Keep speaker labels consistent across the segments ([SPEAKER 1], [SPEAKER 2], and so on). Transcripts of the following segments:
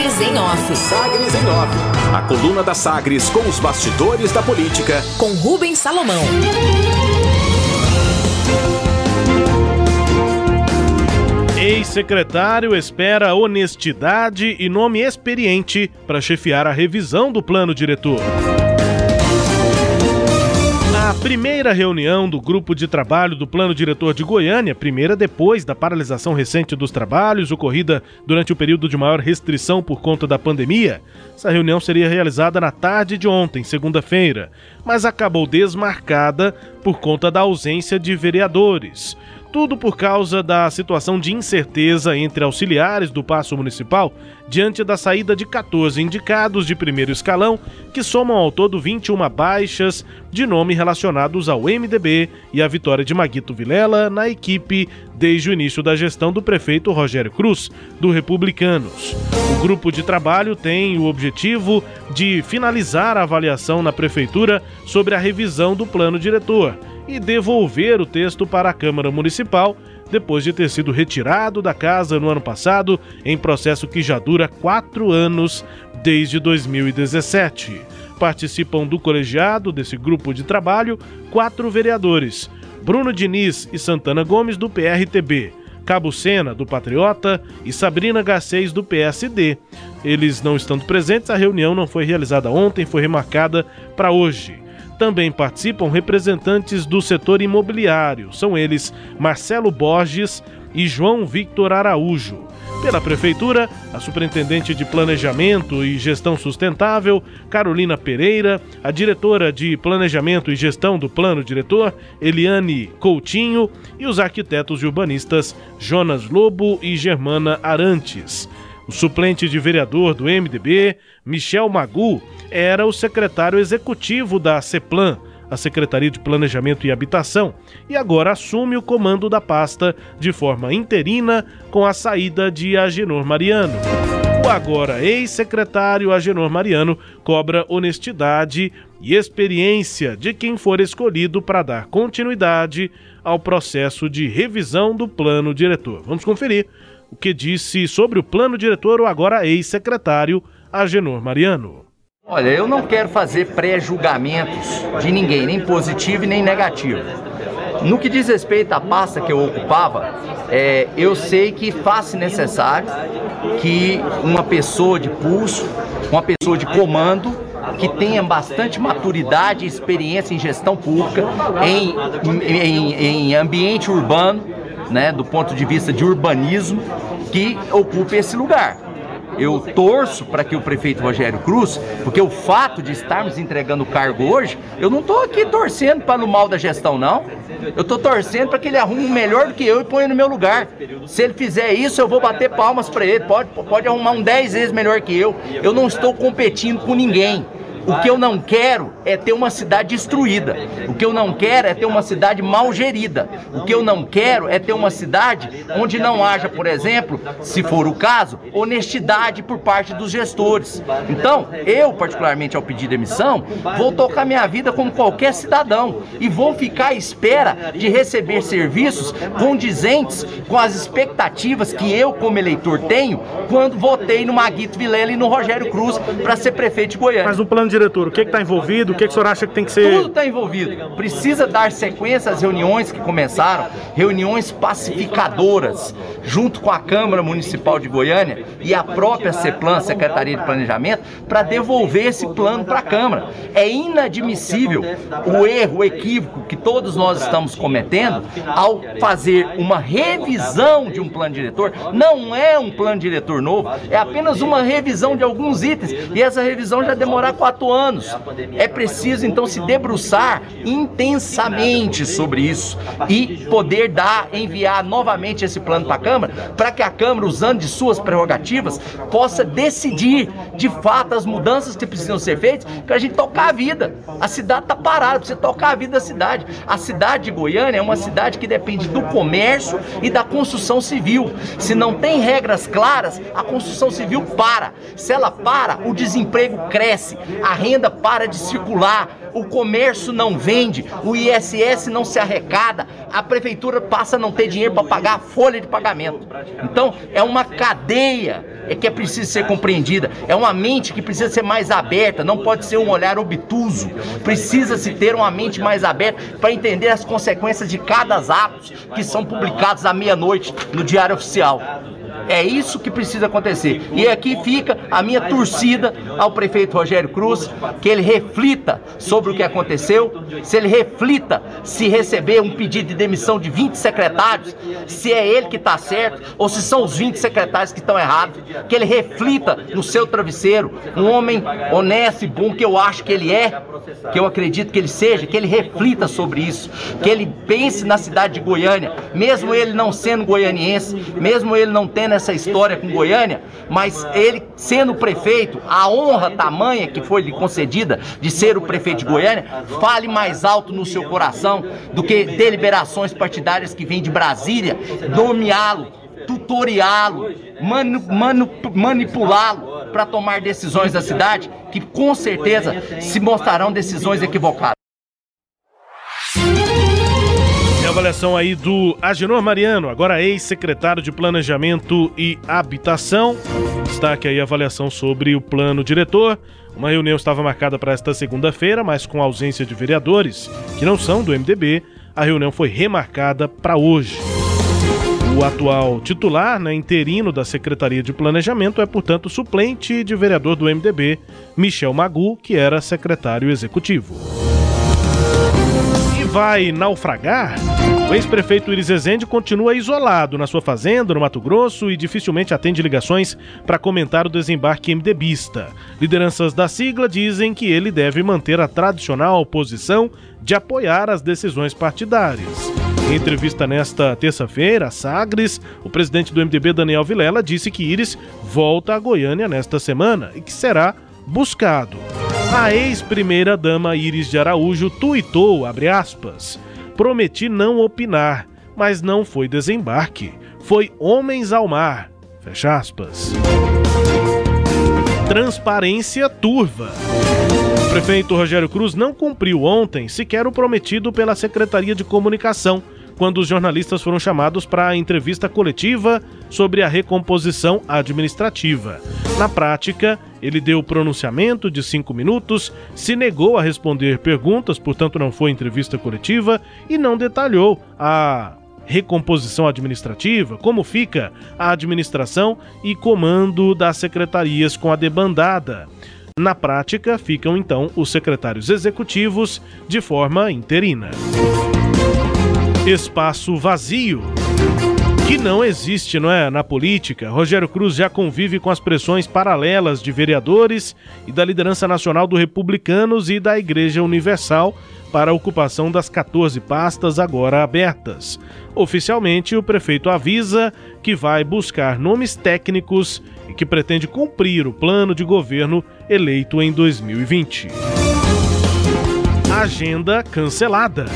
[SPEAKER 1] Sagres em Off.
[SPEAKER 2] Sagres em Off. A coluna da Sagres com os bastidores da política.
[SPEAKER 1] Com Rubens Salomão.
[SPEAKER 3] Ex-secretário espera honestidade e nome experiente para chefiar a revisão do plano diretor. A primeira reunião do grupo de trabalho do Plano Diretor de Goiânia, primeira depois da paralisação recente dos trabalhos ocorrida durante o período de maior restrição por conta da pandemia. Essa reunião seria realizada na tarde de ontem, segunda-feira, mas acabou desmarcada por conta da ausência de vereadores. Tudo por causa da situação de incerteza entre auxiliares do Paço Municipal diante da saída de 14 indicados de primeiro escalão, que somam ao todo 21 baixas de nome relacionados ao MDB e a vitória de Maguito Vilela na equipe desde o início da gestão do prefeito Rogério Cruz, do Republicanos. O grupo de trabalho tem o objetivo de finalizar a avaliação na prefeitura sobre a revisão do plano diretor e devolver o texto para a Câmara Municipal depois de ter sido retirado da casa no ano passado, em processo que já dura quatro anos desde 2017. Participam do colegiado desse grupo de trabalho quatro vereadores: Bruno Diniz e Santana Gomes, do PRTB. Cabo Sena, do Patriota, e Sabrina Garcês, do PSD. Eles não estando presentes, a reunião não foi realizada ontem, foi remarcada para hoje. Também participam representantes do setor imobiliário. São eles Marcelo Borges e João Victor Araújo. Pela Prefeitura, a Superintendente de Planejamento e Gestão Sustentável, Carolina Pereira, a diretora de Planejamento e Gestão do Plano Diretor, Eliane Coutinho, e os arquitetos e urbanistas Jonas Lobo e Germana Arantes. O suplente de vereador do MDB, Michel Magu, era o secretário executivo da CEPLAN, a Secretaria de Planejamento e Habitação, e agora assume o comando da pasta de forma interina com a saída de Agenor Mariano. O agora ex-secretário Agenor Mariano cobra honestidade e experiência de quem for escolhido para dar continuidade ao processo de revisão do plano diretor. Vamos conferir o que disse sobre o plano diretor o agora ex-secretário Agenor Mariano.
[SPEAKER 4] Olha, eu não quero fazer pré-julgamentos de ninguém, nem positivo nem negativo. No que diz respeito à pasta que eu ocupava, é, eu sei que faz necessário que uma pessoa de pulso, uma pessoa de comando, que tenha bastante maturidade e experiência em gestão pública, em, em, em ambiente urbano, né, do ponto de vista de urbanismo, que ocupe esse lugar. Eu torço para que o prefeito Rogério Cruz, porque o fato de estarmos entregando o cargo hoje, eu não estou aqui torcendo para o mal da gestão, não. Eu estou torcendo para que ele arrume melhor do que eu e ponha no meu lugar. Se ele fizer isso, eu vou bater palmas para ele. Pode, pode arrumar um 10 vezes melhor que eu. Eu não estou competindo com ninguém. O que eu não quero é ter uma cidade destruída. O que eu não quero é ter uma cidade mal gerida. O que eu não quero é ter uma cidade onde não haja, por exemplo, se for o caso, honestidade por parte dos gestores. Então, eu, particularmente ao pedir demissão, vou tocar minha vida como qualquer cidadão e vou ficar à espera de receber serviços condizentes com as expectativas que eu, como eleitor, tenho quando votei no Maguito Vilela e no Rogério Cruz para ser prefeito de Goiânia.
[SPEAKER 3] Mas no plano diretor, o que está envolvido? O que, que o senhor acha que tem que ser?
[SPEAKER 4] Tudo está envolvido. Precisa dar sequência às reuniões que começaram, reuniões pacificadoras, junto com a Câmara Municipal de Goiânia e a própria CEPLAN, Secretaria de Planejamento, para devolver esse plano para a Câmara. É inadmissível o erro, o equívoco que todos nós estamos cometendo ao fazer uma revisão de um plano diretor. Não é um plano diretor novo, é apenas uma revisão de alguns itens. E essa revisão já demorar quatro quatro anos. É preciso então se debruçar intensamente sobre isso e poder dar, enviar novamente esse plano para a Câmara, para que a Câmara, usando de suas prerrogativas, possa decidir de fato as mudanças que precisam ser feitas para a gente tocar a vida. A cidade está parada, precisa tocar a vida da cidade. A cidade de Goiânia é uma cidade que depende do comércio e da construção civil. Se não tem regras claras, a construção civil para. Se ela para, o desemprego cresce, a renda para de circular, o comércio não vende, o ISS não se arrecada, a prefeitura passa a não ter dinheiro para pagar a folha de pagamento. Então, é uma cadeia é que é preciso ser compreendida. É uma mente que precisa ser mais aberta, não pode ser um olhar obtuso. Precisa se ter uma mente mais aberta para entender as consequências de cada ato que são publicados à meia-noite no Diário Oficial. É isso que precisa acontecer. E aqui fica a minha torcida ao prefeito Rogério Cruz, que ele reflita sobre o que aconteceu, se ele reflita se receber um pedido de demissão de 20 secretários, se é ele que está certo ou se são os 20 secretários que estão errados, que ele reflita no seu travesseiro, um homem honesto e bom que eu acho que ele é, que eu acredito que ele seja, que ele reflita sobre isso, que ele pense na cidade de Goiânia, mesmo ele não sendo goianiense, mesmo ele não tendo essa história com Goiânia, mas ele sendo prefeito, a honra tamanha que foi lhe concedida de ser o prefeito de Goiânia, fale mais alto no seu coração do que deliberações partidárias que vêm de Brasília, nomeá-lo, tutoriá-lo, manu, manu, manipulá-lo para tomar decisões da cidade que com certeza se mostrarão decisões equivocadas
[SPEAKER 3] avaliação aí do Agenor Mariano, agora ex-secretário de Planejamento e Habitação. Destaque aí a avaliação sobre o plano diretor. Uma reunião estava marcada para esta segunda-feira, mas com ausência de vereadores, que não são do MDB, a reunião foi remarcada para hoje. O atual titular, né, interino da Secretaria de Planejamento, é, portanto, suplente de vereador do MDB, Michel Magu, que era secretário executivo vai naufragar? O ex-prefeito Iris Ezende continua isolado na sua fazenda no Mato Grosso e dificilmente atende ligações para comentar o desembarque MDBista. Lideranças da sigla dizem que ele deve manter a tradicional posição de apoiar as decisões partidárias. Em entrevista nesta terça-feira, Sagres, o presidente do MDB Daniel Vilela disse que Iris volta a Goiânia nesta semana e que será buscado. A ex-primeira-dama Iris de Araújo tuitou, aspas, prometi não opinar, mas não foi desembarque, foi homens ao mar, fecha aspas. Transparência turva. O prefeito Rogério Cruz não cumpriu ontem sequer o prometido pela Secretaria de Comunicação, quando os jornalistas foram chamados para a entrevista coletiva sobre a recomposição administrativa. Na prática, ele deu pronunciamento de cinco minutos, se negou a responder perguntas, portanto não foi entrevista coletiva, e não detalhou a recomposição administrativa, como fica a administração e comando das secretarias com a debandada. Na prática, ficam então os secretários executivos de forma interina espaço vazio que não existe, não é, na política. Rogério Cruz já convive com as pressões paralelas de vereadores e da liderança nacional do Republicanos e da Igreja Universal para a ocupação das 14 pastas agora abertas. Oficialmente, o prefeito avisa que vai buscar nomes técnicos e que pretende cumprir o plano de governo eleito em 2020. Agenda cancelada.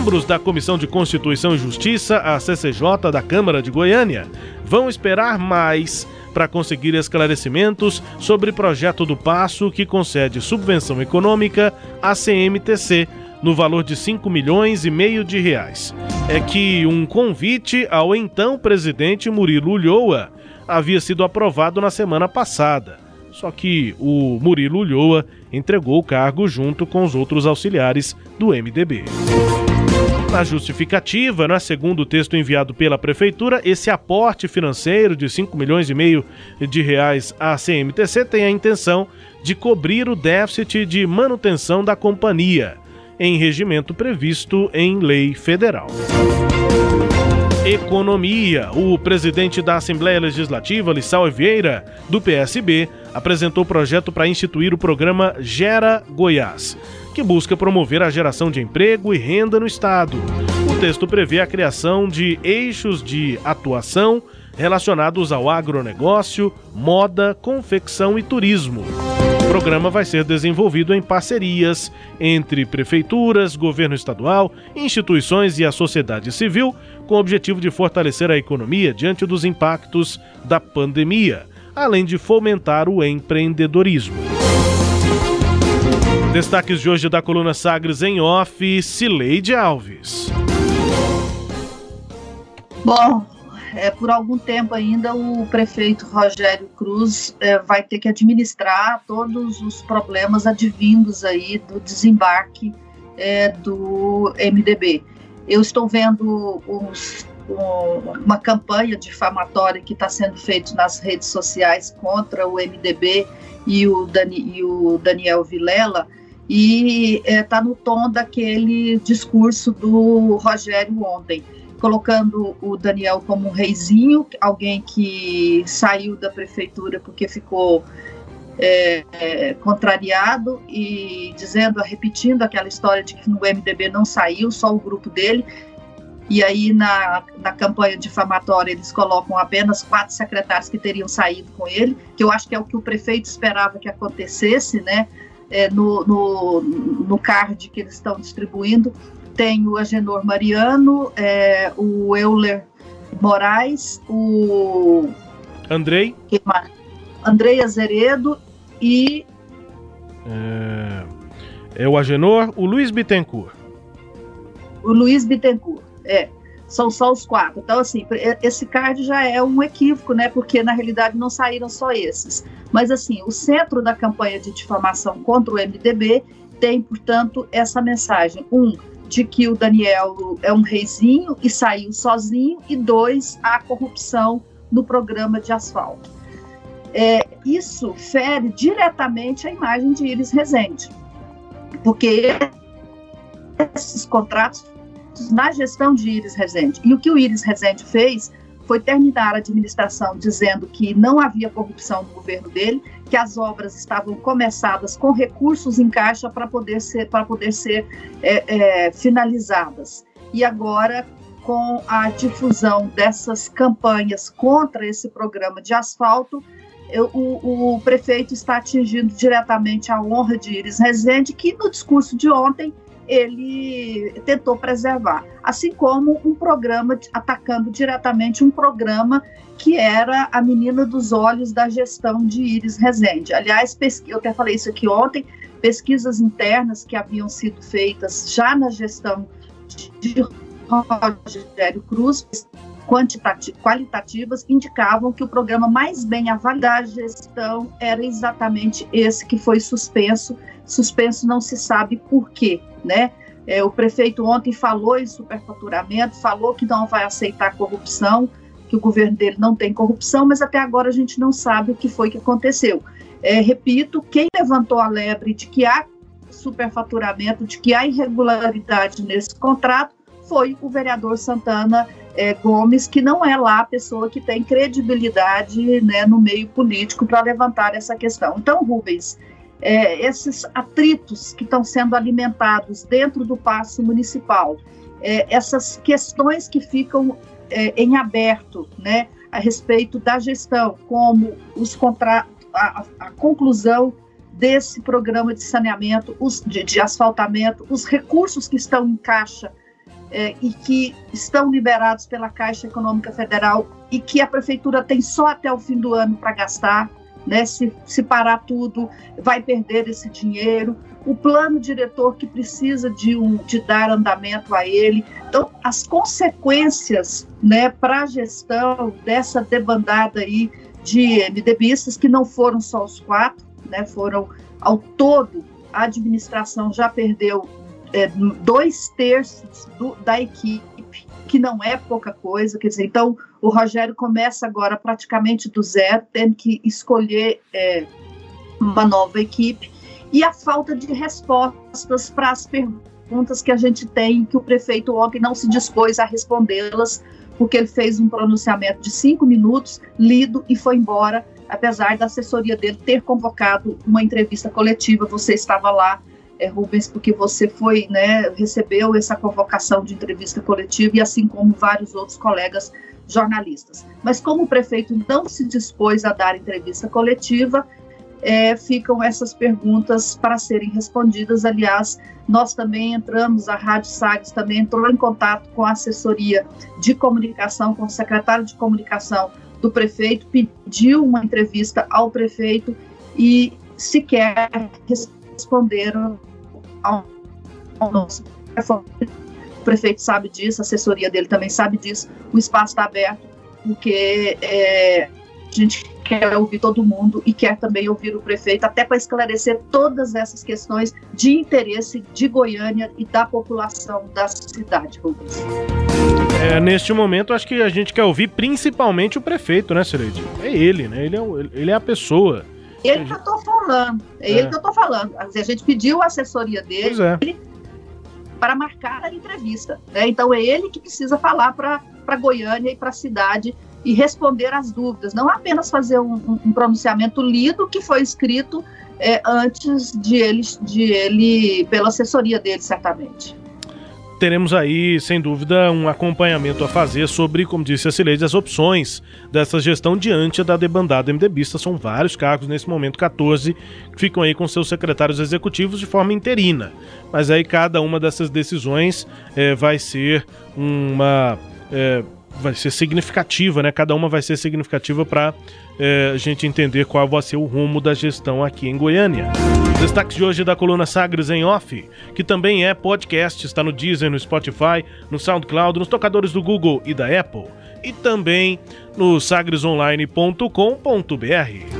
[SPEAKER 3] Membros da Comissão de Constituição e Justiça, a CCJ da Câmara de Goiânia, vão esperar mais para conseguir esclarecimentos sobre projeto do Passo que concede subvenção econômica à CMTC no valor de 5 milhões e meio de reais. É que um convite ao então presidente Murilo Ulloa havia sido aprovado na semana passada. Só que o Murilo Ulloa entregou o cargo junto com os outros auxiliares do MDB. Na justificativa, né, segundo o texto enviado pela prefeitura, esse aporte financeiro de 5 milhões e meio de reais à CMTC tem a intenção de cobrir o déficit de manutenção da companhia, em regimento previsto em lei federal. Economia. O presidente da Assembleia Legislativa, Lissau Vieira, do PSB, apresentou o projeto para instituir o programa Gera Goiás, que busca promover a geração de emprego e renda no estado. O texto prevê a criação de eixos de atuação relacionados ao agronegócio, moda, confecção e turismo. O programa vai ser desenvolvido em parcerias entre prefeituras, governo estadual, instituições e a sociedade civil, com o objetivo de fortalecer a economia diante dos impactos da pandemia, além de fomentar o empreendedorismo. Destaques de hoje da coluna Sagres em off, Cileide Alves.
[SPEAKER 5] Bom, é, por algum tempo ainda o prefeito Rogério Cruz é, vai ter que administrar todos os problemas advindos aí do desembarque é, do MDB. Eu estou vendo um, uma campanha difamatória que está sendo feita nas redes sociais contra o MDB e o, Dani, e o Daniel Vilela, e está é, no tom daquele discurso do Rogério ontem colocando o Daniel como um reizinho, alguém que saiu da prefeitura porque ficou é, é, contrariado e dizendo, repetindo aquela história de que no MDB não saiu, só o grupo dele. E aí, na, na campanha difamatória, eles colocam apenas quatro secretários que teriam saído com ele, que eu acho que é o que o prefeito esperava que acontecesse, né? É, no, no, no card que eles estão distribuindo tem o Agenor Mariano, é, o Euler Moraes, o.
[SPEAKER 3] Andrei.
[SPEAKER 5] Andrei Azeredo e.
[SPEAKER 3] É, é o Agenor, o Luiz Bittencourt.
[SPEAKER 5] O Luiz Bittencourt, é. São só os quatro. Então, assim, esse card já é um equívoco, né? Porque na realidade não saíram só esses. Mas, assim, o centro da campanha de difamação contra o MDB tem, portanto, essa mensagem. Um, de que o Daniel é um reizinho e saiu sozinho, e dois, a corrupção no programa de asfalto. É, isso fere diretamente a imagem de Iris Rezende, porque esses contratos na gestão de Iris Rezende. E o que o Iris Rezende fez foi terminar a administração dizendo que não havia corrupção no governo dele, que as obras estavam começadas com recursos em caixa para poder ser, para poder ser é, é, finalizadas. E agora, com a difusão dessas campanhas contra esse programa de asfalto, eu, o, o, prefeito está atingindo diretamente a honra de Iris Rezende, que no discurso de ontem ele tentou preservar, assim como um programa atacando diretamente um programa que era a menina dos olhos da gestão de Iris Rezende. Aliás, eu até falei isso aqui ontem, pesquisas internas que haviam sido feitas já na gestão de Rogério Cruz, qualitativas, indicavam que o programa mais bem avaliado da gestão era exatamente esse que foi suspenso. Suspenso não se sabe por quê, né? É, o prefeito ontem falou em superfaturamento, falou que não vai aceitar corrupção, que o governo dele não tem corrupção, mas até agora a gente não sabe o que foi que aconteceu. É, repito, quem levantou a lebre de que há superfaturamento, de que há irregularidade nesse contrato, foi o vereador Santana é, Gomes, que não é lá a pessoa que tem credibilidade né, no meio político para levantar essa questão. Então, Rubens, é, esses atritos que estão sendo alimentados dentro do passo municipal, é, essas questões que ficam é, em aberto, né, a respeito da gestão, como os contra a, a conclusão desse programa de saneamento, os, de, de, asfaltamento, os recursos que estão em caixa é, e que estão liberados pela Caixa Econômica Federal e que a prefeitura tem só até o fim do ano para gastar, né? Se, se parar tudo, vai perder esse dinheiro. O plano diretor que precisa de, um, de dar andamento a ele. Então, as consequências né, para a gestão dessa debandada aí de MDBistas, que não foram só os quatro, né, foram ao todo, a administração já perdeu é, dois terços do, da equipe, que não é pouca coisa, quer dizer, então o Rogério começa agora praticamente do zero, tendo que escolher é, uma nova equipe, e a falta de respostas para as perguntas que a gente tem, que o prefeito ontem não se dispôs a respondê-las, porque ele fez um pronunciamento de cinco minutos, lido e foi embora, apesar da assessoria dele ter convocado uma entrevista coletiva, você estava lá, é, Rubens, porque você foi, né, recebeu essa convocação de entrevista coletiva e assim como vários outros colegas jornalistas. Mas como o prefeito não se dispôs a dar entrevista coletiva, é, ficam essas perguntas para serem respondidas. Aliás, nós também entramos, a Rádio Sagres também entrou em contato com a assessoria de comunicação, com o secretário de comunicação do prefeito, pediu uma entrevista ao prefeito e sequer responderam ao, nosso prefeito sabe disso, a assessoria dele também sabe disso, o espaço está aberto, porque é, a gente quer ouvir todo mundo e quer também ouvir o prefeito, até para esclarecer todas essas questões de interesse de Goiânia e da população da cidade, Rubens.
[SPEAKER 3] É, neste momento, acho que a gente quer ouvir principalmente o prefeito, né, Cireide? É ele, né? Ele é, ele é a pessoa.
[SPEAKER 5] Ele que eu tô falando, é, é. ele que eu tô falando. A gente pediu a assessoria dele é. para marcar a entrevista. Né? Então é ele que precisa falar para Goiânia e para a cidade e responder às dúvidas, não apenas fazer um, um pronunciamento lido que foi escrito é, antes de ele, de ele, pela assessoria dele, certamente
[SPEAKER 3] teremos aí, sem dúvida, um acompanhamento a fazer sobre, como disse a Cileide, as opções dessa gestão diante da debandada MDBista. São vários cargos, nesse momento 14, que ficam aí com seus secretários executivos de forma interina. Mas aí cada uma dessas decisões é, vai ser uma. É, vai ser significativa, né? Cada uma vai ser significativa para é, a gente entender qual vai ser o rumo da gestão aqui em Goiânia. Destaque de hoje da coluna Sagres em Off, que também é podcast, está no Deezer, no Spotify, no SoundCloud, nos tocadores do Google e da Apple e também no sagresonline.com.br.